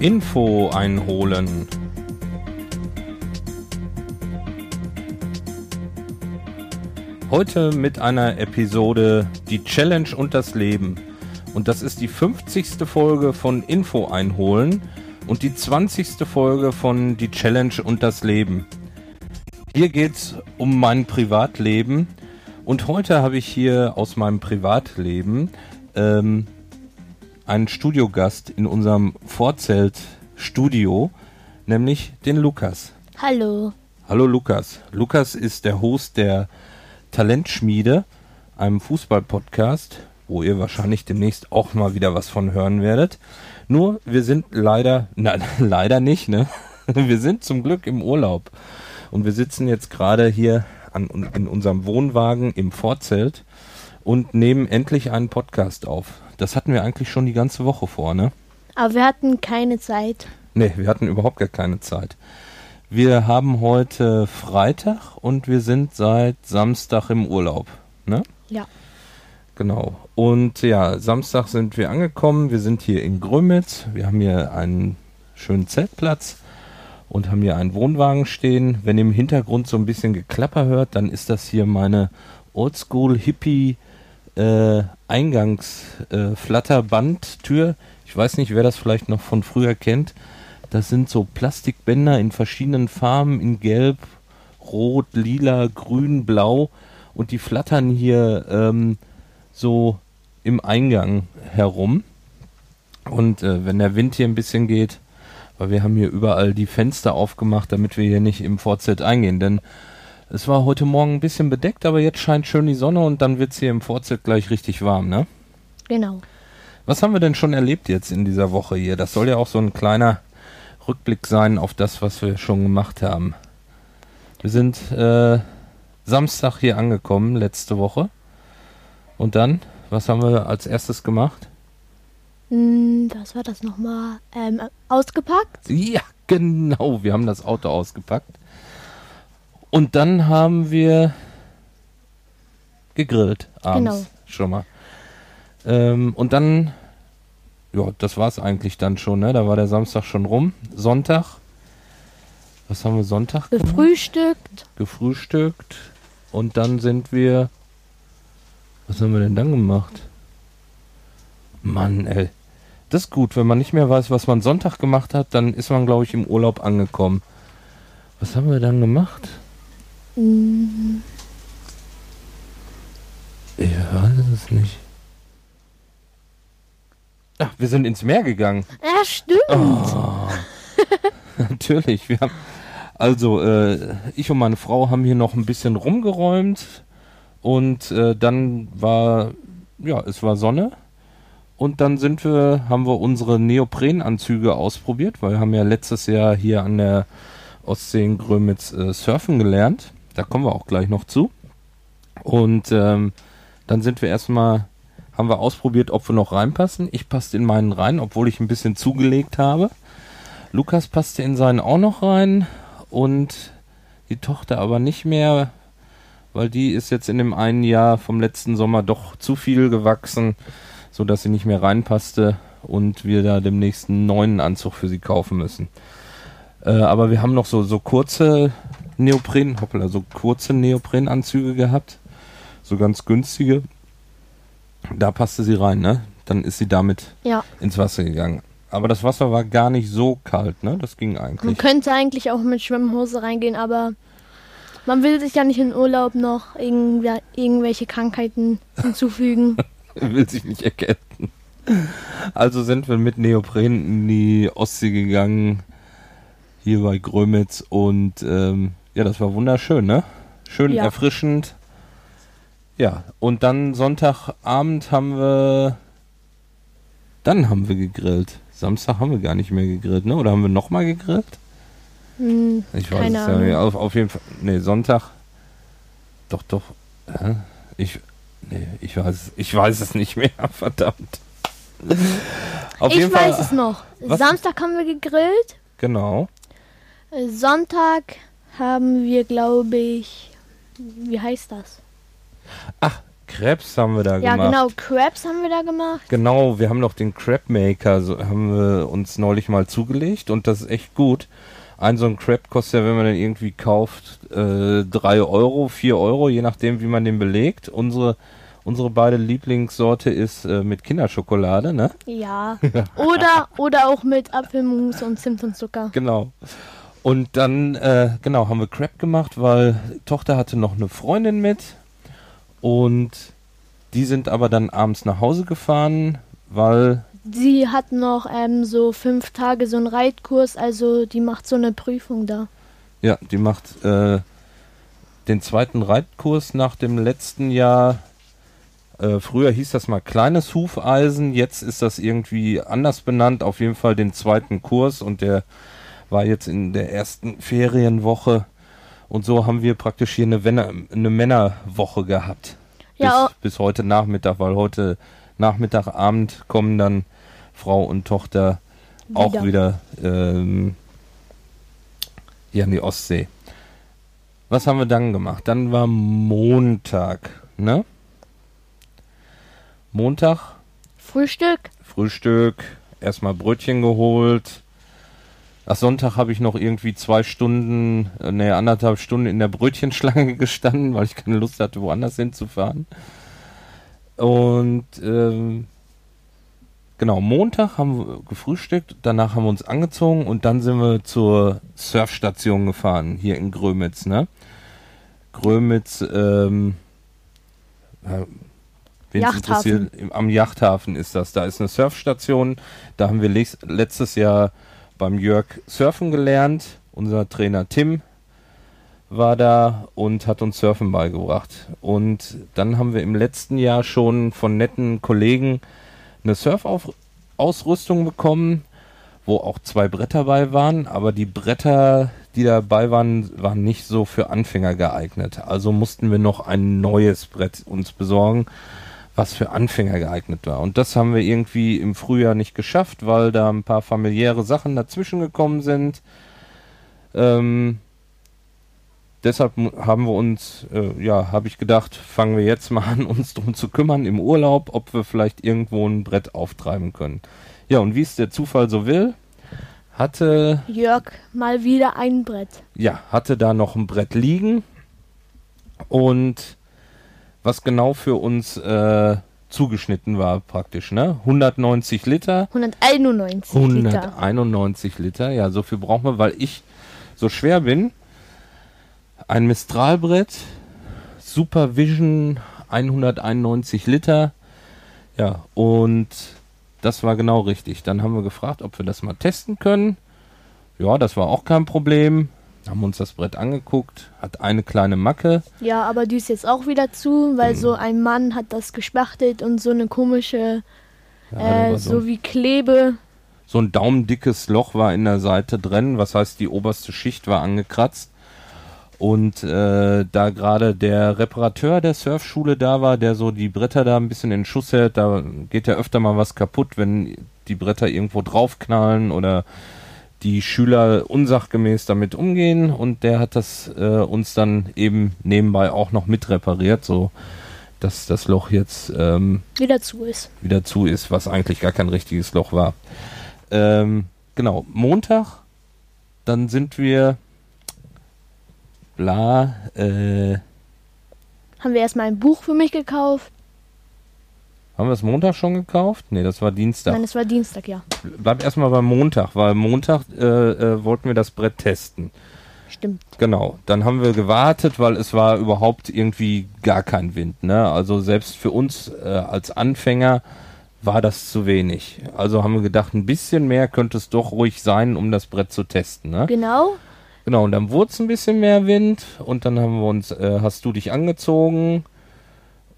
Info einholen. Heute mit einer Episode Die Challenge und das Leben. Und das ist die 50. Folge von Info einholen und die 20. Folge von Die Challenge und das Leben. Hier geht's um mein Privatleben und heute habe ich hier aus meinem Privatleben ähm, einen Studiogast in unserem Vorzelt-Studio, nämlich den Lukas. Hallo. Hallo Lukas. Lukas ist der Host der Talentschmiede, einem Fußball-Podcast, wo ihr wahrscheinlich demnächst auch mal wieder was von hören werdet. Nur, wir sind leider, nein, leider nicht, ne? Wir sind zum Glück im Urlaub. Und wir sitzen jetzt gerade hier an, in unserem Wohnwagen im Vorzelt und nehmen endlich einen Podcast auf. Das hatten wir eigentlich schon die ganze Woche vor, ne? Aber wir hatten keine Zeit. Ne, wir hatten überhaupt gar keine Zeit. Wir haben heute Freitag und wir sind seit Samstag im Urlaub, ne? Ja. Genau. Und ja, Samstag sind wir angekommen. Wir sind hier in Grömitz. Wir haben hier einen schönen Zeltplatz und haben hier einen Wohnwagen stehen. Wenn ihr im Hintergrund so ein bisschen Geklapper hört, dann ist das hier meine Oldschool Hippie äh, Eingangsflatterbandtür. Äh, ich weiß nicht, wer das vielleicht noch von früher kennt. Das sind so Plastikbänder in verschiedenen Farben, in Gelb, Rot, Lila, Grün, Blau. Und die flattern hier ähm, so im Eingang herum. Und äh, wenn der Wind hier ein bisschen geht, weil wir haben hier überall die Fenster aufgemacht, damit wir hier nicht im Vorzelt eingehen. Denn es war heute Morgen ein bisschen bedeckt, aber jetzt scheint schön die Sonne und dann wird es hier im Vorzelt gleich richtig warm, ne? Genau. Was haben wir denn schon erlebt jetzt in dieser Woche hier? Das soll ja auch so ein kleiner Rückblick sein auf das, was wir schon gemacht haben. Wir sind äh, Samstag hier angekommen, letzte Woche. Und dann, was haben wir als erstes gemacht? Hm, was war das nochmal? Ähm, ausgepackt? Ja, genau. Wir haben das Auto ausgepackt. Und dann haben wir gegrillt abends genau. schon mal. Ähm, und dann, ja, das war es eigentlich dann schon, ne? Da war der Samstag schon rum. Sonntag. Was haben wir Sonntag gemacht? Gefrühstückt. Gefrühstückt. Und dann sind wir. Was haben wir denn dann gemacht? Mann, ey. Das ist gut, wenn man nicht mehr weiß, was man Sonntag gemacht hat, dann ist man, glaube ich, im Urlaub angekommen. Was haben wir dann gemacht? Ich weiß es nicht. Ach, wir sind ins Meer gegangen. Ja, stimmt. Oh. Natürlich. Wir haben, also, äh, ich und meine Frau haben hier noch ein bisschen rumgeräumt und äh, dann war, ja, es war Sonne. Und dann sind wir, haben wir unsere Neoprenanzüge ausprobiert, weil wir haben ja letztes Jahr hier an der Ostsee in Grömitz äh, surfen gelernt. Da kommen wir auch gleich noch zu. Und ähm, dann sind wir erstmal, haben wir ausprobiert, ob wir noch reinpassen. Ich passte in meinen rein, obwohl ich ein bisschen zugelegt habe. Lukas passte in seinen auch noch rein und die Tochter aber nicht mehr, weil die ist jetzt in dem einen Jahr vom letzten Sommer doch zu viel gewachsen, sodass sie nicht mehr reinpasste und wir da demnächst einen neuen Anzug für sie kaufen müssen. Äh, aber wir haben noch so, so kurze Neopren, hoppala, so kurze Neoprenanzüge gehabt. So ganz günstige. Da passte sie rein, ne? Dann ist sie damit ja. ins Wasser gegangen. Aber das Wasser war gar nicht so kalt, ne? Das ging eigentlich. Man könnte eigentlich auch mit Schwimmhose reingehen, aber man will sich ja nicht in Urlaub noch irgendw irgendwelche Krankheiten hinzufügen. will sich nicht erkennen. Also sind wir mit Neopren in die Ostsee gegangen, hier bei Grömitz und ähm, ja, das war wunderschön, ne? Schön ja. erfrischend. Ja, und dann Sonntagabend haben wir. Dann haben wir gegrillt. Samstag haben wir gar nicht mehr gegrillt, ne? Oder haben wir nochmal gegrillt? Hm, ich weiß es Ahnung. ja. Auf, auf, jeden Fall. Ne, Sonntag. Doch, doch. Äh, ich. Nee, ich weiß, ich weiß es nicht mehr, verdammt. Auf ich jeden weiß Fall, es noch. Was? Samstag haben wir gegrillt. Genau. Sonntag haben wir, glaube ich, wie heißt das? Ach, Krebs haben wir da Ja, gemacht. genau, Crabs haben wir da gemacht. Genau, wir haben noch den Crab Maker, so haben wir uns neulich mal zugelegt und das ist echt gut. Ein so ein Crab kostet ja, wenn man den irgendwie kauft, äh, 3 Euro, 4 Euro, je nachdem, wie man den belegt. Unsere, unsere beide Lieblingssorte ist äh, mit Kinderschokolade, ne? Ja. Oder, oder auch mit Apfelmus und Zimt und Zucker. Genau. Und dann, äh, genau, haben wir Crab gemacht, weil Tochter hatte noch eine Freundin mit und die sind aber dann abends nach Hause gefahren, weil Sie hat noch ähm, so fünf Tage so einen Reitkurs, also die macht so eine Prüfung da. Ja, die macht äh, den zweiten Reitkurs nach dem letzten Jahr. Äh, früher hieß das mal kleines Hufeisen, jetzt ist das irgendwie anders benannt. Auf jeden Fall den zweiten Kurs und der war jetzt in der ersten Ferienwoche. Und so haben wir praktisch hier eine, Wenner, eine Männerwoche gehabt. Ja, bis, bis heute Nachmittag, weil heute Nachmittag, Abend kommen dann Frau und Tochter auch wieder ähm, hier an die Ostsee. Was haben wir dann gemacht? Dann war Montag, ne? Montag, Frühstück. Frühstück, erstmal Brötchen geholt. Ach, Sonntag habe ich noch irgendwie zwei Stunden, äh, ne, anderthalb Stunden in der Brötchenschlange gestanden, weil ich keine Lust hatte, woanders hinzufahren. Und ähm, genau, Montag haben wir gefrühstückt, danach haben wir uns angezogen und dann sind wir zur Surfstation gefahren, hier in Grömitz, ne? Grömitz, ähm, im- am Yachthafen ist das. Da ist eine Surfstation, da haben wir letztes Jahr beim Jörg surfen gelernt. Unser Trainer Tim war da und hat uns Surfen beigebracht. Und dann haben wir im letzten Jahr schon von netten Kollegen eine Surfausrüstung bekommen, wo auch zwei Bretter bei waren, aber die Bretter, die dabei waren, waren nicht so für Anfänger geeignet. Also mussten wir noch ein neues Brett uns besorgen, was für Anfänger geeignet war. Und das haben wir irgendwie im Frühjahr nicht geschafft, weil da ein paar familiäre Sachen dazwischen gekommen sind. Ähm, deshalb haben wir uns, äh, ja, habe ich gedacht, fangen wir jetzt mal an, uns drum zu kümmern im Urlaub, ob wir vielleicht irgendwo ein Brett auftreiben können. Ja, und wie es der Zufall so will, hatte, Jörg, mal wieder ein Brett. ja, hatte da noch ein Brett liegen und was genau für uns äh, zugeschnitten war praktisch, ne? 190 Liter. 191 Liter. 191 Liter, ja, so viel brauchen wir, weil ich so schwer bin. Ein Mistralbrett, Supervision 191 Liter. Ja, und das war genau richtig. Dann haben wir gefragt, ob wir das mal testen können. Ja, das war auch kein Problem. Haben uns das Brett angeguckt, hat eine kleine Macke. Ja, aber die ist jetzt auch wieder zu, weil Mhm. so ein Mann hat das gespachtelt und so eine komische, Ja, äh, war so wie Klebe. so ein daumendickes Loch war in der Seite drin, was heißt, die oberste Schicht war angekratzt. Und äh, da gerade der Reparateur der Surfschule da war, der so die Bretter da ein bisschen in Schuss hält, da geht ja öfter mal was kaputt, wenn die Bretter irgendwo draufknallen oder die Schüler unsachgemäß damit umgehen. Und der hat das äh, uns dann eben nebenbei auch noch mit repariert, so dass das Loch jetzt ähm, wieder zu ist. wieder zu ist, was eigentlich gar kein richtiges Loch war. Ähm, genau, Montag, dann sind wir bla, äh, Haben wir erstmal ein Buch für mich gekauft. Haben wir es Montag schon gekauft? Nee, das war Dienstag. Nein, es war Dienstag, ja. Bleib erstmal beim Montag, weil Montag äh, äh, wollten wir das Brett testen. Stimmt. Genau, dann haben wir gewartet, weil es war überhaupt irgendwie gar kein Wind. Ne? Also selbst für uns äh, als Anfänger war das zu wenig. Also haben wir gedacht, ein bisschen mehr könnte es doch ruhig sein, um das Brett zu testen. Ne? Genau. Genau, und dann wurde es ein bisschen mehr Wind und dann haben wir uns, äh, hast du dich angezogen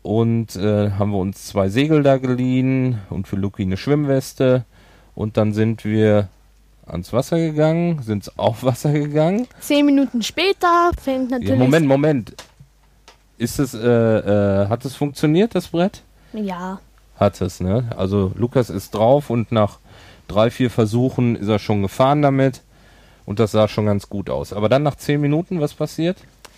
und äh, haben wir uns zwei Segel da geliehen und für Luki eine Schwimmweste und dann sind wir ans Wasser gegangen, sind auf Wasser gegangen. Zehn Minuten später fängt natürlich. Ja, Moment, Moment. Ist es, äh, äh, hat es funktioniert, das Brett? Ja. Hat es, ne? Also Lukas ist drauf und nach drei, vier Versuchen ist er schon gefahren damit und das sah schon ganz gut aus. Aber dann nach zehn Minuten, was passiert?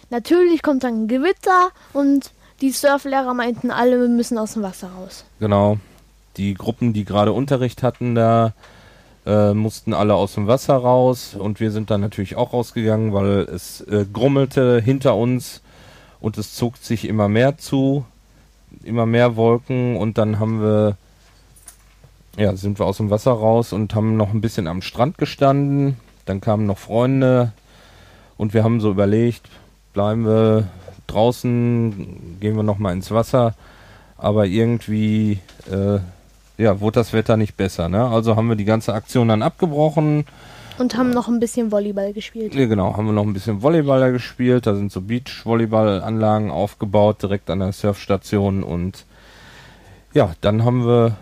Natürlich kommt dann ein Gewitter und Die Surflehrer meinten, alle müssen aus dem Wasser raus. Genau. Die Gruppen, die gerade Unterricht hatten, da äh, mussten alle aus dem Wasser raus und wir sind dann natürlich auch rausgegangen, weil es äh, grummelte hinter uns und es zog sich immer mehr zu, immer mehr Wolken und dann haben wir, ja, sind wir aus dem Wasser raus und haben noch ein bisschen am Strand gestanden. Dann kamen noch Freunde und wir haben so überlegt, bleiben wir draußen, gehen wir noch mal ins Wasser, aber irgendwie äh, ja, wurde das Wetter nicht besser. Ne? Also haben wir die ganze Aktion dann abgebrochen. Und haben noch ein bisschen Volleyball gespielt. Ja, genau, haben wir noch ein bisschen Volleyball gespielt. Da sind so Beach-Volleyball-Anlagen aufgebaut, direkt an der Surfstation. Und ja, dann haben wir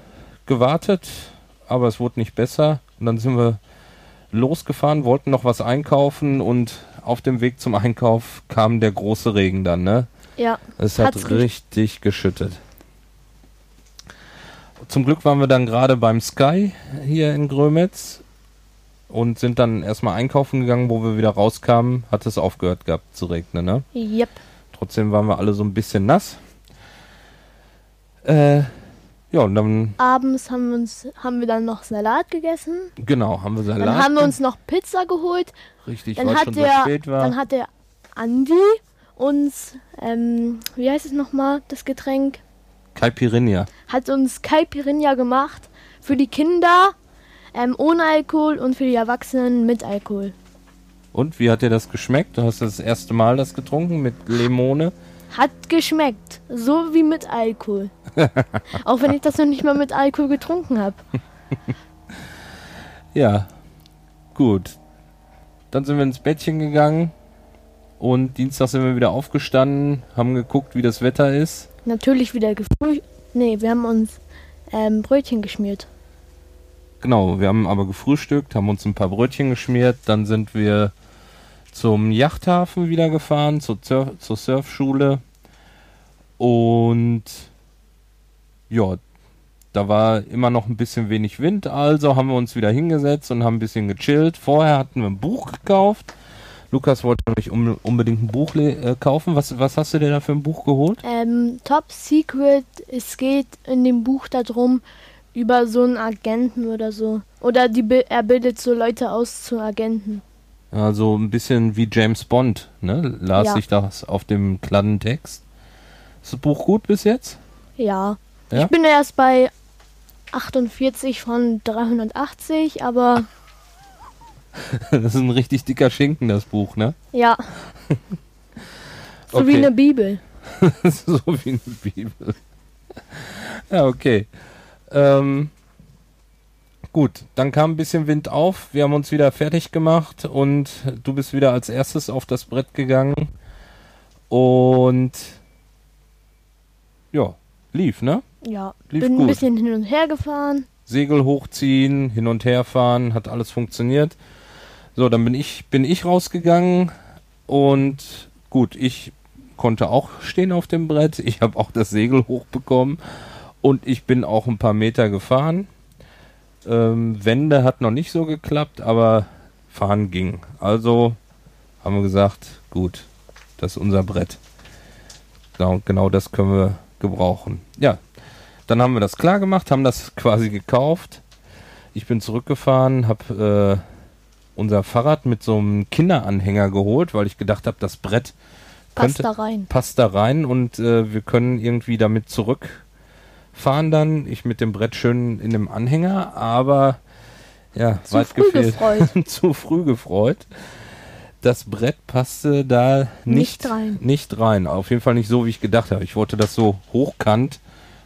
gewartet, aber es wurde nicht besser. Und dann sind wir losgefahren, wollten noch was einkaufen und auf dem Weg zum Einkauf kam der große Regen dann, ne? Ja. Es hat Hat's richtig geschüttet. Zum Glück waren wir dann gerade beim Sky hier in Grömitz und sind dann erstmal einkaufen gegangen, wo wir wieder rauskamen, hat es aufgehört gehabt zu regnen, ne? Yep. Trotzdem waren wir alle so ein bisschen nass. Äh, ja, und dann, Abends haben wir, uns, haben wir dann noch Salat gegessen. genau, haben wir Salat. Dann haben wir uns noch Pizza geholt. richtig, Dann weil es schon so der, spät war. dann hat der Andi uns, ähm, wie heißt es nochmal, das Getränk? Caipirinha. Hat uns Caipirinha gemacht. Für die Kinder ähm, ohne Alkohol und für die Erwachsenen mit Alkohol. Und wie hat dir das geschmeckt? Du hast das erste Mal das getrunken mit Limone. Hat geschmeckt. So wie mit Alkohol. Auch wenn ich das noch nicht mal mit Alkohol getrunken habe. Ja, gut. Dann sind wir ins Bettchen gegangen und Dienstag sind wir wieder aufgestanden, haben geguckt, wie das Wetter ist. Natürlich wieder gefrüh. Nee, wir haben uns ähm, Brötchen geschmiert. Genau, wir haben aber gefrühstückt, haben uns ein paar Brötchen geschmiert, dann sind wir zum Yachthafen wieder gefahren, zur, Surf zur Surfschule und ja, da war immer noch ein bisschen wenig Wind, also haben wir uns wieder hingesetzt und haben ein bisschen gechillt. Vorher hatten wir ein Buch gekauft. Lukas wollte nämlich unbedingt ein Buch äh, kaufen. Was, was hast du dir da für ein Buch geholt? Ähm, Top Secret, es geht in dem Buch darum, über so einen Agenten oder so. Oder die, er bildet so Leute aus zu Agenten. Also ein bisschen wie James Bond, ne? Las Ja. ich das auf dem kladden Text. Ist das Buch gut bis jetzt? Ja. Ja? Ich bin erst bei 48 von 380, aber Das ist ein richtig dicker Schinken, das Buch, ne? ja. so wie Okay. eine Bibel. so wie eine Bibel. Ja, okay. Ähm, gut, dann kam ein bisschen Wind auf. Wir haben uns wieder fertig gemacht und du bist wieder als erstes auf das Brett gegangen. Und ja, lief, ne? Ja. Lief bin gut. ein bisschen hin und her gefahren. Segel hochziehen, hin und her fahren, hat alles funktioniert. So, dann bin ich, bin ich rausgegangen und gut, ich konnte auch stehen auf dem Brett. Ich habe auch das Segel hochbekommen und ich bin auch ein paar Meter gefahren. Ähm, Wende hat noch nicht so geklappt, aber fahren ging. Also haben wir gesagt, gut, das ist unser Brett. Genau, genau das können wir gebrauchen. Ja, dann haben wir das klar gemacht, haben das quasi gekauft. Ich bin zurückgefahren, habe äh, unser Fahrrad mit so einem Kinderanhänger geholt, weil ich gedacht habe, das Brett Passt könnte, da rein. passt da rein und äh, wir können irgendwie damit zurückfahren dann. Ich mit dem Brett schön in dem Anhänger, aber ja, Zu weit früh gefehlt. gefreut. zu früh gefreut. Das Brett passte da nicht, Nicht rein. nicht rein. Auf jeden Fall nicht so, wie ich gedacht habe. Ich wollte das so hochkant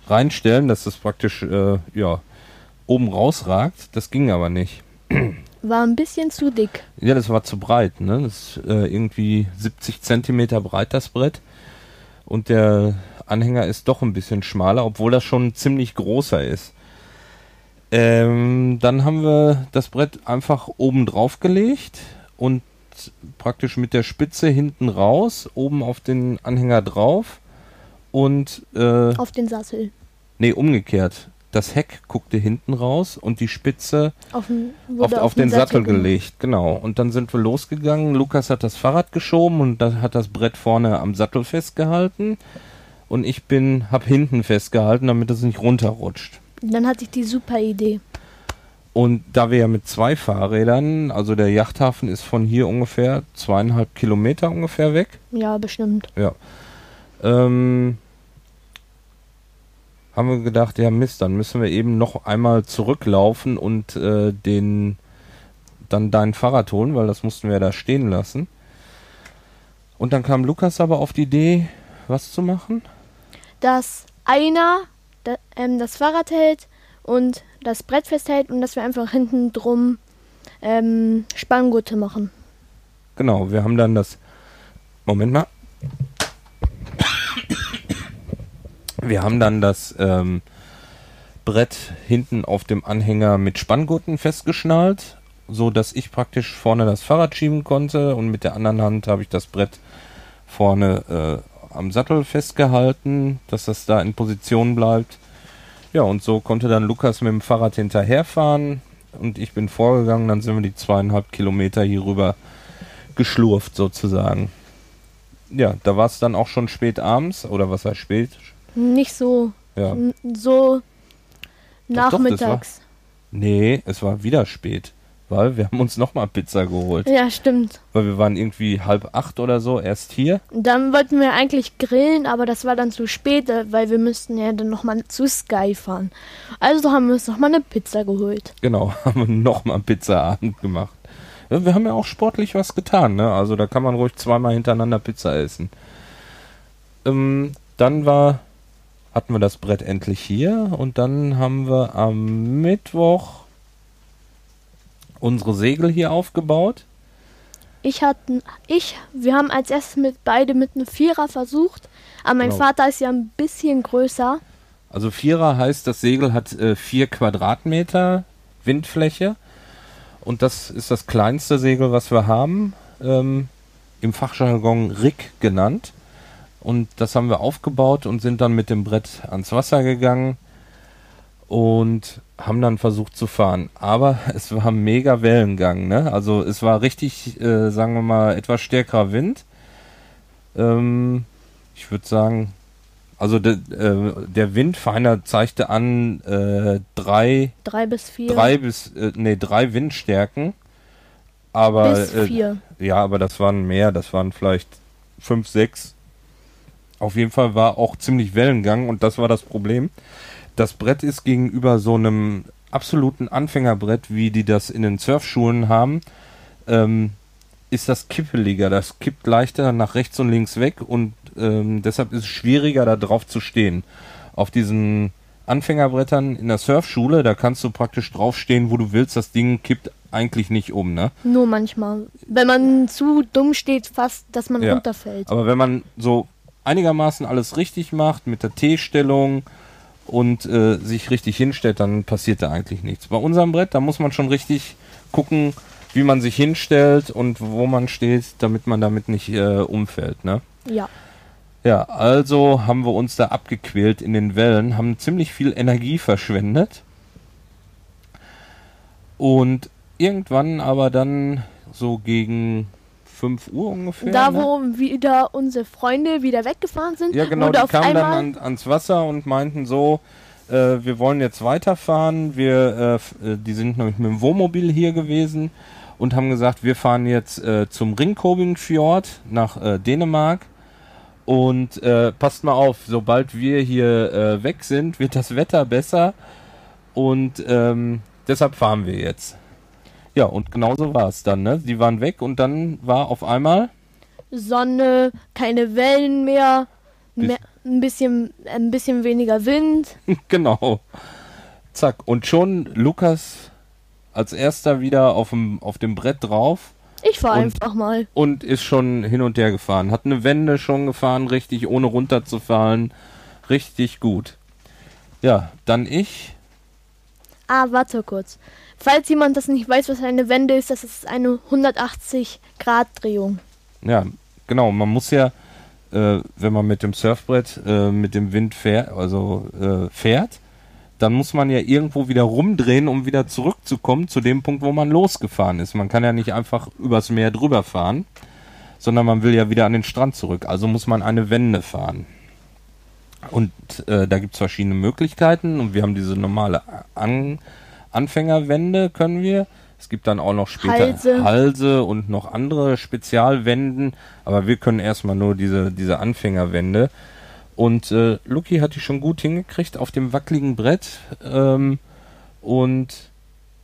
reinstellen, dass das praktisch äh, ja, oben rausragt. Das ging aber nicht. War ein bisschen zu dick. Ja, das war zu breit. Ne? Das ist äh, irgendwie 70 Zentimeter breit, das Brett. Und der Anhänger ist doch ein bisschen schmaler, obwohl das schon ziemlich großer ist. Ähm, dann haben wir das Brett einfach oben drauf gelegt und praktisch mit der Spitze hinten raus, oben auf den Anhänger drauf und äh, Auf den Sattel. nee, umgekehrt. Das Heck guckte hinten raus und die Spitze Auf den, auf, wurde auf den Sattel gemacht. gelegt, genau. Und dann sind wir losgegangen. Lukas hat das Fahrrad geschoben und dann hat das Brett vorne am Sattel festgehalten. Und ich bin, hab hinten festgehalten, damit es nicht runterrutscht. Dann hatte ich die super Idee. Und da wir ja mit zwei Fahrrädern, also der Yachthafen ist von hier ungefähr zweieinhalb Kilometer ungefähr weg. Ja, bestimmt. Ja. Ähm, haben wir gedacht, ja Mist, dann müssen wir eben noch einmal zurücklaufen und äh, den dann dein Fahrrad holen, weil das mussten wir da stehen lassen. Und dann kam Lukas aber auf die Idee, was zu machen? Dass einer ähm, das Fahrrad hält und das Brett festhält und dass wir einfach hinten drum ähm, Spanngurte machen. Genau, wir haben dann das. Moment mal. Wir haben dann das ähm, Brett hinten auf dem Anhänger mit Spanngurten festgeschnallt, so dass ich praktisch vorne das Fahrrad schieben konnte und mit der anderen Hand habe ich das Brett vorne äh, am Sattel festgehalten, dass das da in Position bleibt. Ja, und so konnte dann Lukas mit dem Fahrrad hinterherfahren und ich bin vorgegangen, dann sind wir die zweieinhalb Kilometer hier rüber geschlurft sozusagen. Ja, da war es dann auch schon spät abends, oder was heißt spät? Nicht so. Ja. So Doch, doch, das nachmittags. Nee, es war wieder spät, weil wir haben uns nochmal Pizza geholt. ja, stimmt. Weil wir waren irgendwie halb acht oder so erst hier. Dann wollten wir eigentlich grillen, aber das war dann zu spät, äh, weil wir müssten ja dann nochmal zu Sky fahren. Also haben wir uns nochmal eine Pizza geholt. Genau, haben wir nochmal Pizzaabend gemacht. Ja, wir haben ja auch sportlich was getan, ne? Also da kann man ruhig zweimal hintereinander Pizza essen. Ähm, dann war, hatten wir das Brett endlich hier und dann haben wir am Mittwoch unsere Segel hier aufgebaut. Ich hatten, ich, wir haben als erstes mit beide mit einem Vierer versucht, aber mein Genau. Vater ist ja ein bisschen größer. Also Vierer heißt, das Segel hat äh, vier Quadratmeter Windfläche und das ist das kleinste Segel, was wir haben, ähm, im Fachjargon Rig genannt. Und das haben wir aufgebaut und sind dann mit dem Brett ans Wasser gegangen und haben dann versucht zu fahren. Aber es war mega Wellengang, ne? Also es war richtig, äh, sagen wir mal, etwas stärkerer Wind. Ähm, ich würde sagen, also de, äh, der Windfinder zeigte an äh, drei, Drei bis vier. drei bis äh, nee drei Windstärken, aber bis äh, vier. ja, aber das waren mehr, das waren vielleicht fünf, sechs. Auf jeden Fall war auch ziemlich Wellengang und das war das Problem. Das Brett ist gegenüber so einem absoluten Anfängerbrett, wie die das in den Surfschulen haben, ähm, ist das kippeliger. Das kippt leichter nach rechts und links weg und ähm, deshalb ist es schwieriger, da drauf zu stehen. Auf diesen Anfängerbrettern in der Surfschule, da kannst du praktisch draufstehen, wo du willst. Das Ding kippt eigentlich nicht um, ne? Nur manchmal. Wenn man zu dumm steht, fast, dass man Ja. runterfällt. Aber wenn man so einigermaßen alles richtig macht mit der T-Stellung und äh, sich richtig hinstellt, dann passiert da eigentlich nichts. Bei unserem Brett, da muss man schon richtig gucken, wie man sich hinstellt und wo man steht, damit man damit nicht äh, umfällt, ne? Ja. Ja, also haben wir uns da abgequält in den Wellen, haben ziemlich viel Energie verschwendet. Und irgendwann aber dann so gegen 5 Uhr ungefähr. Da, ne? wo wieder unsere Freunde wieder weggefahren sind, Ja, genau, die auf kamen dann an, ans Wasser und meinten so, äh, wir wollen jetzt weiterfahren. Wir, äh, äh, die sind nämlich mit dem Wohnmobil hier gewesen und haben gesagt, wir fahren jetzt äh, zum Ringkobing Fjord nach äh, Dänemark. Und äh, passt mal auf, sobald wir hier weg sind, wird das Wetter besser. Und ähm, deshalb fahren wir jetzt. Ja, und genauso war es dann, ne? Die waren weg und dann war auf einmal Sonne, keine Wellen mehr, Bis- mehr ein bisschen, ein bisschen weniger Wind. Genau. Zack. Und schon Lukas als erster wieder auf dem, auf dem Brett drauf Ich fahr Und- einfach mal. und ist schon hin und her gefahren. Hat eine Wende schon gefahren, richtig, ohne runterzufallen. Richtig gut. Ja, dann ich. Ah, warte kurz. Falls jemand das nicht weiß, was eine Wende ist, das ist eine 180-Grad-Drehung. Ja, genau. Man muss ja, äh, wenn man mit dem Surfbrett äh, mit dem Wind fährt, also äh, fährt, dann muss man ja irgendwo wieder rumdrehen, um wieder zurückzukommen zu dem Punkt, wo man losgefahren ist. Man kann ja nicht einfach übers Meer drüber fahren, sondern man will ja wieder an den Strand zurück. Also muss man eine Wende fahren. Und äh, da gibt es verschiedene Möglichkeiten und wir haben diese normale An Anfängerwände, können wir. Es gibt dann auch noch später Halse. Halse und noch andere Spezialwänden, aber wir können erstmal nur diese, diese Anfängerwände. Und äh, Lucky hat die schon gut hingekriegt auf dem wackeligen Brett. Ähm, und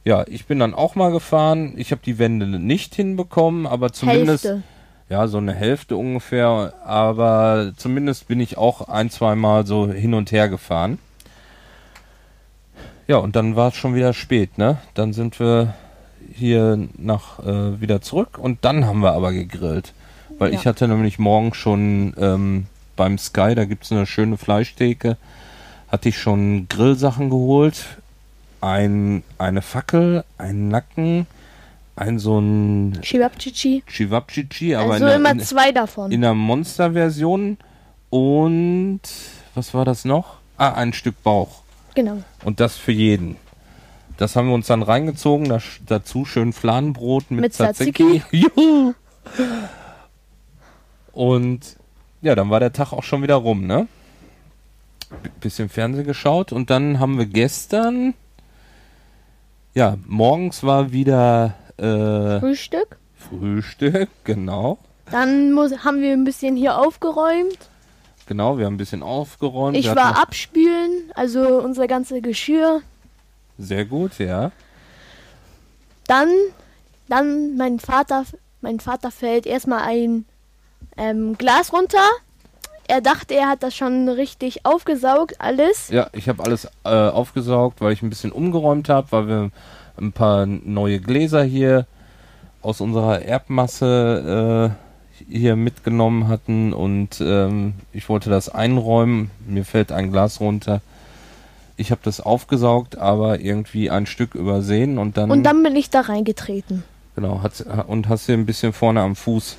ja, ich bin dann auch mal gefahren. Ich habe die Wände nicht hinbekommen, aber zumindest Hälfte. Ja so eine Hälfte ungefähr. Aber zumindest bin ich auch ein, zwei Mal so hin und her gefahren. Ja, und dann war es schon wieder spät, ne? Dann sind wir hier nach äh, wieder zurück und dann haben wir aber gegrillt. Weil Ja. ich hatte nämlich morgen schon ähm, beim Sky, da gibt es eine schöne Fleischtheke, hatte ich schon Grillsachen geholt. Ein, eine Fackel, ein Nacken, ein so ein Chibabchichi. Chivapchichi, aber Also in, immer der, in, zwei davon. in der Monster-Version und was war das noch? Ah, ein Stück Bauch. genau. Und das für jeden. Das haben wir uns dann reingezogen. Da, dazu schön Fladenbrot mit, Mit Tzatziki. Juhu! Und ja, dann war der Tag auch schon wieder rum, ne? B bisschen Fernsehen geschaut und dann haben wir gestern, ja, morgens war wieder äh, Frühstück. Frühstück, genau. Dann muss, haben wir ein bisschen hier aufgeräumt. Genau, wir haben ein bisschen aufgeräumt. Ich Wir war abspülen, also unser ganze Geschirr. Sehr gut, ja. Dann, dann mein Vater, mein Vater fällt erstmal ein ähm, Glas runter. Er dachte, er hat das schon richtig aufgesaugt, alles. Ja, ich habe alles äh, aufgesaugt, weil ich ein bisschen umgeräumt habe, weil wir ein paar neue Gläser hier aus unserer Erbmasse äh, hier mitgenommen hatten und ähm, ich wollte das einräumen. Mir fällt ein Glas runter. Ich habe das aufgesaugt, aber irgendwie ein Stück übersehen und dann, Und dann bin ich da reingetreten. genau hat, und hast hier ein bisschen vorne am Fuß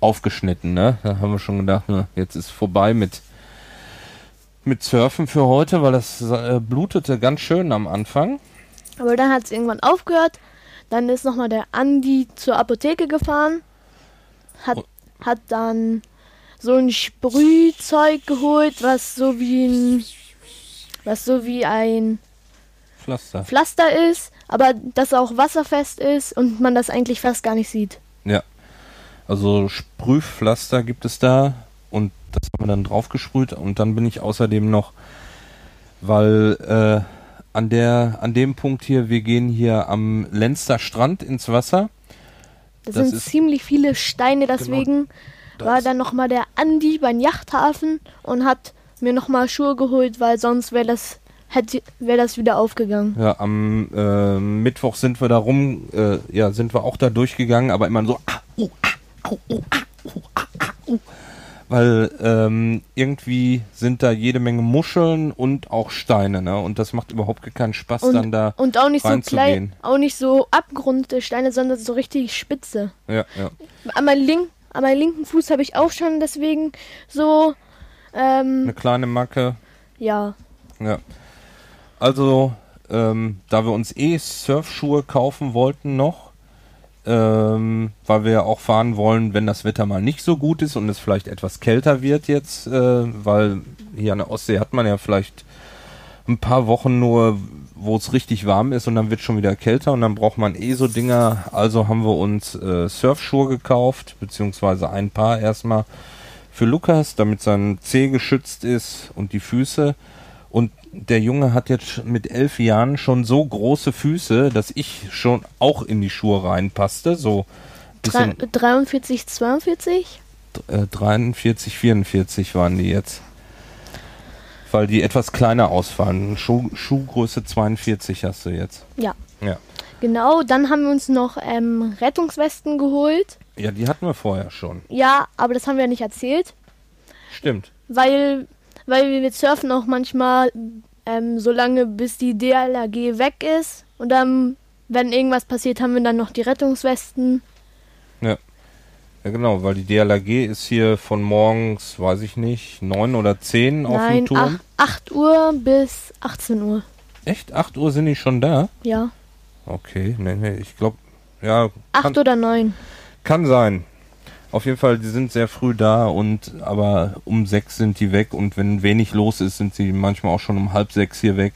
aufgeschnitten, ne? Da haben wir schon gedacht, ne, jetzt ist vorbei mit mit Surfen für heute, weil das äh, blutete ganz schön am Anfang. Aber dann hat es irgendwann aufgehört. Dann ist nochmal der Andi zur Apotheke gefahren. Hat, Und- hat dann so ein Sprühzeug geholt, was so wie ein was so wie ein Pflaster. Pflaster ist, aber das auch wasserfest ist und man das eigentlich fast gar nicht sieht. Ja. Also Sprühpflaster gibt es da und das haben wir dann draufgesprüht und dann bin ich außerdem noch, weil äh, an der an dem Punkt hier, wir gehen hier am Lenster Strand ins Wasser. Das, Das sind ziemlich viele Steine, deswegen Das- war dann nochmal der Andi beim Yachthafen und hat mir nochmal Schuhe geholt, weil sonst wäre das hätte wäre das wieder aufgegangen. Ja, am äh, Mittwoch sind wir da rum, äh, ja, sind wir auch da durchgegangen, aber immer so, ah, uh, ah, au, uh, ah, uh, ah, ah, uh. Weil ähm, irgendwie sind da jede Menge Muscheln und auch Steine, ne? Und das macht überhaupt keinen Spaß, dann Und, da. und auch nicht so klein, auch nicht so abgerundete Steine, sondern so richtig spitze. Ja, ja. An meinem, link, an meinem linken Fuß habe ich auch schon deswegen so ähm, Eine kleine Macke. ja, Ja. Also, ähm, da wir uns eh Surfschuhe kaufen wollten noch, ähm, weil wir ja auch fahren wollen, wenn das Wetter mal nicht so gut ist und es vielleicht etwas kälter wird jetzt, äh, weil hier an der Ostsee hat man ja vielleicht ein paar Wochen nur, wo es richtig warm ist und dann wird schon wieder kälter und dann braucht man eh so Dinger. Also haben wir uns äh, Surfschuhe gekauft, beziehungsweise ein Paar erstmal für Lukas, damit sein Zeh geschützt ist und die Füße. Der Junge hat jetzt mit elf Jahren schon so große Füße, dass ich schon auch in die Schuhe reinpasste. So drei- bisschen 43, 42. äh, 43, 44 waren die jetzt. Weil die etwas kleiner ausfallen. Schuh, Schuhgröße 42 hast du jetzt. Ja. Ja. Genau, dann haben wir uns noch ähm, Rettungswesten geholt. Ja, die hatten wir vorher schon. Ja, aber das haben wir nicht erzählt, Stimmt. weil, weil wir surfen auch manchmal ähm, so lange, bis die DLRG weg ist. Und dann, wenn irgendwas passiert, haben wir dann noch die Rettungswesten. Ja, genau, weil die DLRG ist hier von morgens, weiß ich nicht, 9 oder 10 auf dem Nein, Turm. ach, 8 Uhr bis 18 Uhr. Echt? 8 Uhr sind die schon da? Ja, Okay, nee, nee, ich glaube, ja, 8 kann, oder 9. kann sein. Auf jeden Fall, die sind sehr früh da und aber um sechs sind die weg und wenn wenig los ist, sind sie manchmal auch schon um halb sechs hier weg.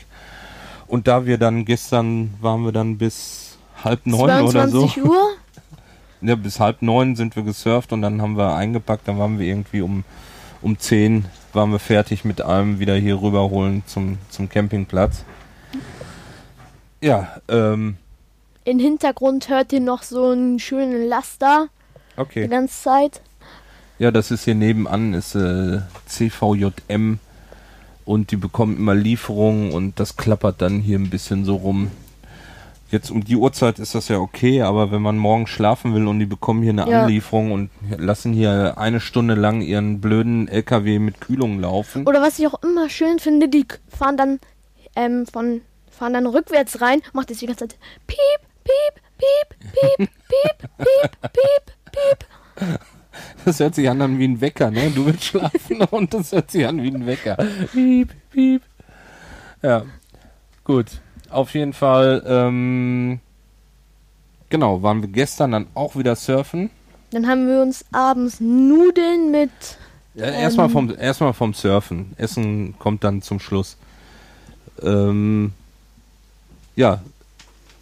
Und da wir dann gestern waren wir dann bis halb neun oder so. 22 Uhr. Ja, bis halb neun sind wir gesurft und dann haben wir eingepackt, dann waren wir irgendwie um, um zehn waren wir fertig mit allem wieder hier rüberholen zum, zum Campingplatz. Ja, ähm, Im Hintergrund hört ihr noch so einen schönen Laster die okay. ganze Zeit. Ja, das ist hier nebenan, ist äh, CVJM und die bekommen immer Lieferungen und das klappert dann hier ein bisschen so rum. Jetzt um die Uhrzeit ist das ja okay, aber wenn man morgen schlafen will und die bekommen hier eine Ja. Anlieferung und lassen hier eine Stunde lang ihren blöden LKW mit Kühlung laufen. Oder was ich auch immer schön finde, die fahren dann ähm, von fahren dann rückwärts rein, macht jetzt die ganze Zeit piep, piep, piep, piep, piep, piep, piep, piep. Das hört sich an dann wie ein Wecker, ne? Du willst schlafen und das hört sich an wie ein Wecker. Piep, piep. Ja, gut. Auf jeden Fall, ähm, genau, waren wir gestern dann auch wieder surfen. Dann haben wir uns abends Nudeln mit Ja, erstmal vom, erstmal vom Surfen. Essen kommt dann zum Schluss. Ähm, ja,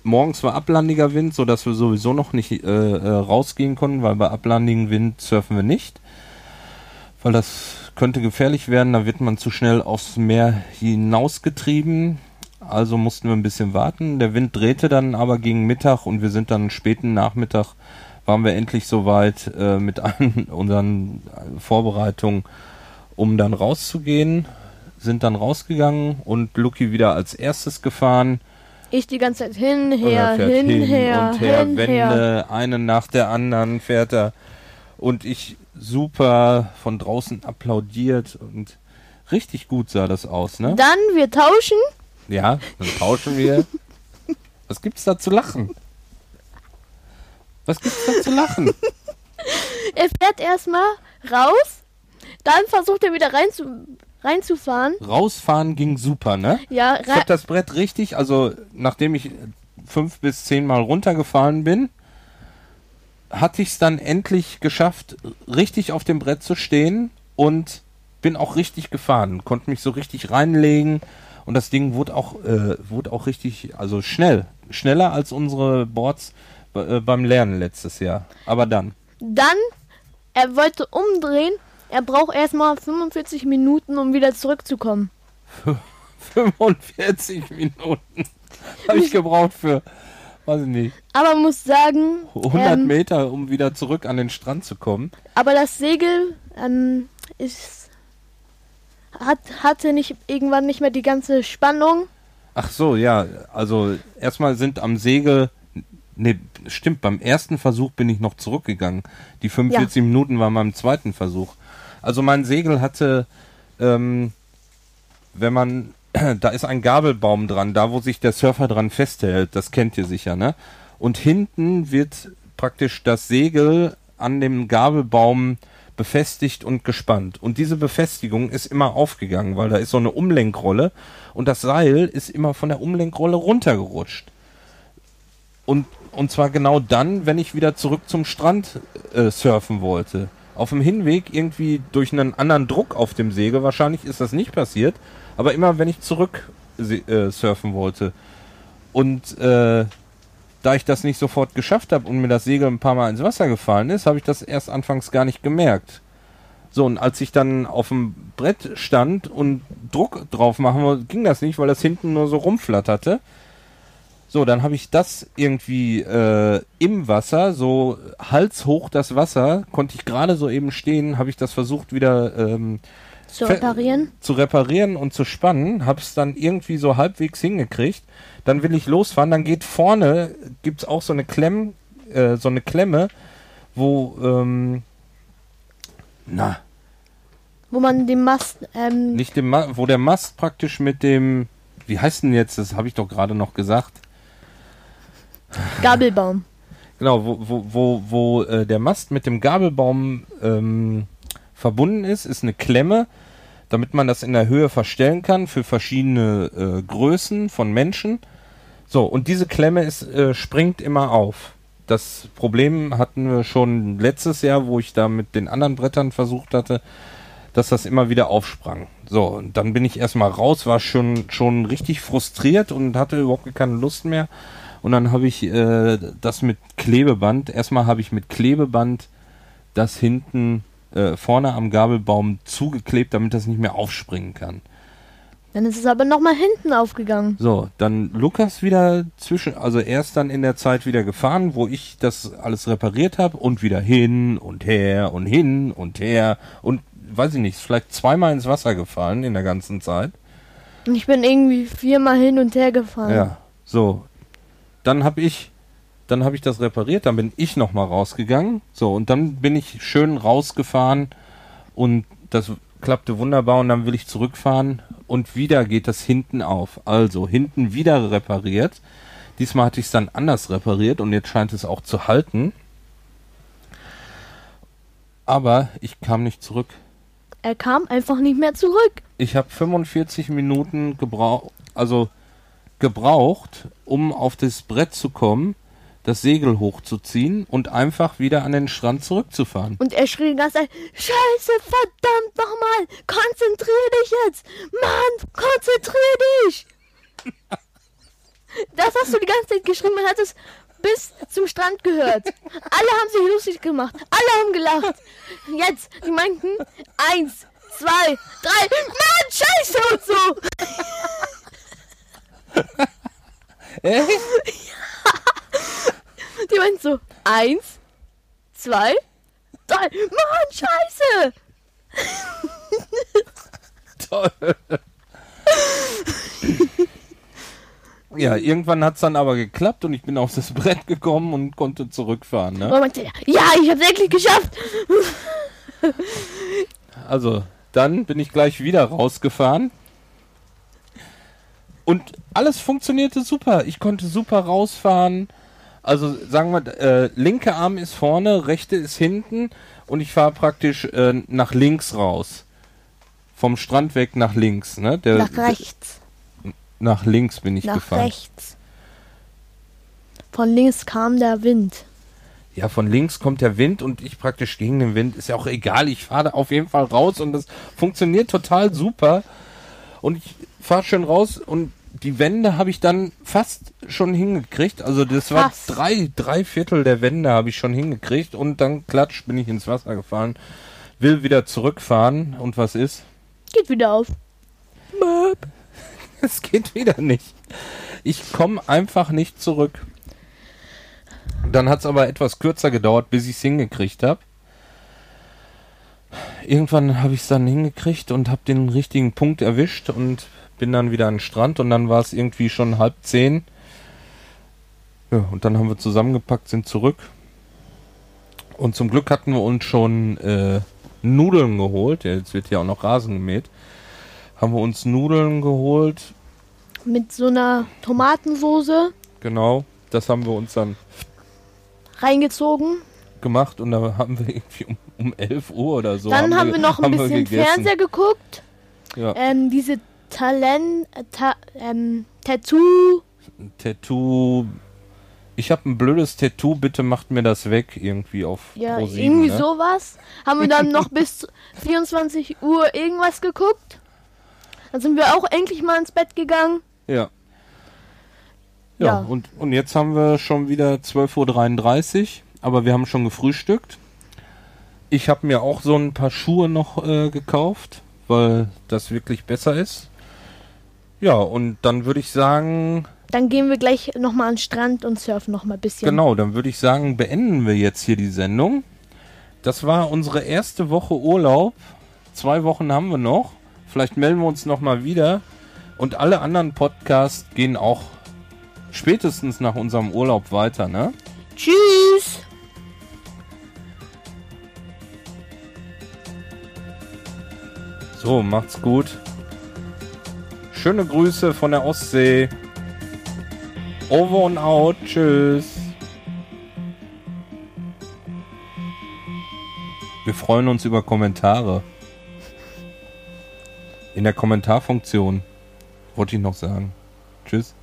morgens war ablandiger Wind, sodass wir sowieso noch nicht äh, äh, rausgehen konnten, weil bei ablandigem Wind surfen wir nicht. Weil das könnte gefährlich werden, da wird man zu schnell aufs Meer hinausgetrieben. Also mussten wir ein bisschen warten. Der Wind drehte dann aber gegen Mittag und wir sind dann späten Nachmittag waren wir endlich soweit äh, mit allen unseren Vorbereitungen, um dann rauszugehen. Sind dann rausgegangen und Lucky wieder als erstes gefahren. Ich die ganze Zeit hin, Er her, fährt hin, her, und her, hin, Wände, her. eine nach der anderen fährt er. Und ich super von draußen applaudiert und richtig gut sah das aus, ne? Dann wir tauschen. Ja, dann tauschen wir. Was gibt's da zu lachen? Was gibt's da zu lachen? Er fährt erstmal raus, dann versucht er wieder rein zu, reinzufahren. Rausfahren ging super, ne? Ja, Ich habe das Brett richtig, also nachdem ich fünf bis zehn Mal runtergefahren bin, hatte ich es dann endlich geschafft, richtig auf dem Brett zu stehen und bin auch richtig gefahren, konnte mich so richtig reinlegen und das Ding wurde auch, äh, wurde auch richtig, also schnell, schneller als unsere Boards äh, beim Lernen letztes Jahr. Aber dann. dann, er wollte umdrehen. Er braucht erstmal 45 Minuten, um wieder zurückzukommen. 45 Minuten habe ich gebraucht für, weiß ich nicht, Aber muss sagen, 100 ähm, Meter, um wieder zurück an den Strand zu kommen. aber das Segel ähm, ist, hat, hatte nicht irgendwann nicht mehr die ganze Spannung. Ach so, ja, also erstmal sind am Segel, ne, stimmt, beim ersten Versuch bin ich noch zurückgegangen. Die 45 Minuten waren beim zweiten Versuch. Also mein Segel hatte, ähm, wenn man, da ist ein Gabelbaum dran, da wo sich der Surfer dran festhält, das kennt ihr sicher, ne? Und hinten wird praktisch das Segel an dem Gabelbaum befestigt und gespannt. Und diese Befestigung ist immer aufgegangen, weil da ist so eine Umlenkrolle und das Seil ist immer von der Umlenkrolle runtergerutscht. Und, und zwar genau dann, wenn ich wieder zurück zum Strand äh, surfen wollte. Auf dem Hinweg irgendwie durch einen anderen Druck auf dem Segel, wahrscheinlich ist das nicht passiert, aber immer wenn ich zurück äh, surfen wollte. Und äh, da ich das nicht sofort geschafft habe und mir das Segel ein paar Mal ins Wasser gefallen ist, habe ich das erst anfangs gar nicht gemerkt. So, und als ich dann auf dem Brett stand und Druck drauf machen wollte, ging das nicht, weil das hinten nur so rumflatterte. So, dann habe ich das irgendwie äh, im Wasser, so halshoch das Wasser, konnte ich gerade so eben stehen, habe ich das versucht wieder ähm, Zu reparieren. zu reparieren und zu spannen, habe es dann irgendwie so halbwegs hingekriegt. Dann will ich losfahren, dann geht vorne, gibt's auch so eine Klemm, äh, so eine Klemme, wo, ähm, na, Wo man den Mast, ähm, nicht dem, Ma wo der Mast praktisch mit dem, wie heißt denn jetzt, das habe ich doch gerade noch gesagt. Gabelbaum. Genau, wo, wo, wo, wo äh, der Mast mit dem Gabelbaum ähm, verbunden ist, ist eine Klemme, damit man das in der Höhe verstellen kann für verschiedene äh, Größen von Menschen. So, und diese Klemme ist, äh, springt immer auf. das Problem hatten wir schon letztes Jahr, wo ich da mit den anderen Brettern versucht hatte, dass das immer wieder aufsprang. So, und dann bin ich erstmal raus, war schon, schon richtig frustriert und hatte überhaupt keine Lust mehr. Und dann habe ich äh, das mit Klebeband, erstmal habe ich mit Klebeband das hinten äh, vorne am Gabelbaum zugeklebt, damit das nicht mehr aufspringen kann. Dann ist es aber nochmal hinten aufgegangen. So, dann Lukas wieder zwischen, also erst dann in der Zeit wieder gefahren, wo ich das alles repariert habe und wieder hin und her und hin und her und weiß ich nicht, ist vielleicht zweimal ins Wasser gefallen in der ganzen Zeit. Und ich bin irgendwie viermal hin und her gefahren. Ja, so. Dann habe ich, dann habe ich das repariert, dann bin ich noch mal rausgegangen. So und dann bin ich schön rausgefahren und das klappte wunderbar und dann will ich zurückfahren und wieder geht das hinten auf. Also hinten wieder repariert. Diesmal hatte ich es dann anders repariert und jetzt scheint es auch zu halten. Aber ich kam nicht zurück. Er kam einfach nicht mehr zurück. Ich habe 45 Minuten gebraucht, also gebraucht, um auf das Brett zu kommen, das Segel hochzuziehen und einfach wieder an den Strand zurückzufahren. Und er schrie die ganze Zeit, Scheiße, verdammt nochmal, konzentrier dich jetzt. Mann, konzentrier dich. Das hast du die ganze Zeit geschrieben, man hat es bis zum Strand gehört. Alle haben sich lustig gemacht, alle haben gelacht. Jetzt, die meinten, eins, zwei, drei, Mann, Scheiße und so. Äh? Die meinten so, eins, zwei, drei, Mann, Scheiße. Toll. Ja, irgendwann hat es dann aber geklappt und ich bin auf das Brett gekommen und konnte zurückfahren. Ne? Meinte, ja, ich hab's endlich geschafft. Also, dann bin ich gleich wieder rausgefahren. Und alles funktionierte super. Ich konnte super rausfahren. Also, sagen wir, äh, linke Arm ist vorne, rechte ist hinten und ich fahre praktisch äh, nach links raus. Vom Strand weg nach links, ne? Der, Nach rechts, Nach links bin ich nach gefahren. rechts. Von links kam der Wind. Ja, von links kommt der Wind und ich praktisch gegen den Wind. Ist ja auch egal. Ich fahre da auf jeden Fall raus und das funktioniert total super. Und ich fahre schön raus und die Wände habe ich dann fast schon hingekriegt. Also das war Fast. drei, drei Viertel der Wände habe ich schon hingekriegt und dann klatsch bin ich ins Wasser gefahren. Will wieder zurückfahren und was ist? Geht wieder auf. Es geht wieder nicht. Ich komme einfach nicht zurück. Dann hat es aber etwas kürzer gedauert, bis ich es hingekriegt habe. Irgendwann habe ich es dann hingekriegt und habe den richtigen Punkt erwischt und bin dann wieder an den Strand und dann war es irgendwie schon halb zehn. Ja, und dann haben wir zusammengepackt, sind zurück. Und zum Glück hatten wir uns schon äh, Nudeln geholt. Ja, jetzt wird hier auch noch Rasen gemäht. Haben wir uns Nudeln geholt, Mit so einer Tomatensoße Genau, das haben wir uns dann reingezogen. Gemacht und da haben wir irgendwie um, um 11 Uhr oder so. Dann haben wir noch ein haben bisschen. Fernseher geguckt. Ja, Ähm, diese Talent, äh, ta, ähm, Tattoo. Tattoo. Ich habe ein blödes Tattoo, bitte macht mir das weg irgendwie auf Ja, Pro 7, irgendwie ne? sowas. Haben wir dann noch bis 24 Uhr irgendwas geguckt. Dann sind wir auch endlich mal ins Bett gegangen. Ja. Ja, Ja. Und, und jetzt haben wir schon wieder 12.33 Uhr, aber wir haben schon gefrühstückt. Ich habe mir auch so ein paar Schuhe noch äh, gekauft, weil das wirklich besser ist. Ja, und dann würde ich sagen, Dann gehen wir gleich nochmal an den Strand und surfen nochmal ein bisschen. Genau, dann würde ich sagen, beenden wir jetzt hier die Sendung. Das war unsere erste Woche Urlaub. Zwei Wochen haben wir noch. Vielleicht melden wir uns nochmal wieder. Und alle anderen Podcasts gehen auch spätestens nach unserem Urlaub weiter, ne? Tschüss. So, macht's gut. Schöne Grüße von der Ostsee. Over und out. Tschüss. Wir freuen uns über Kommentare. In der Kommentarfunktion wollte ich noch sagen. Tschüss.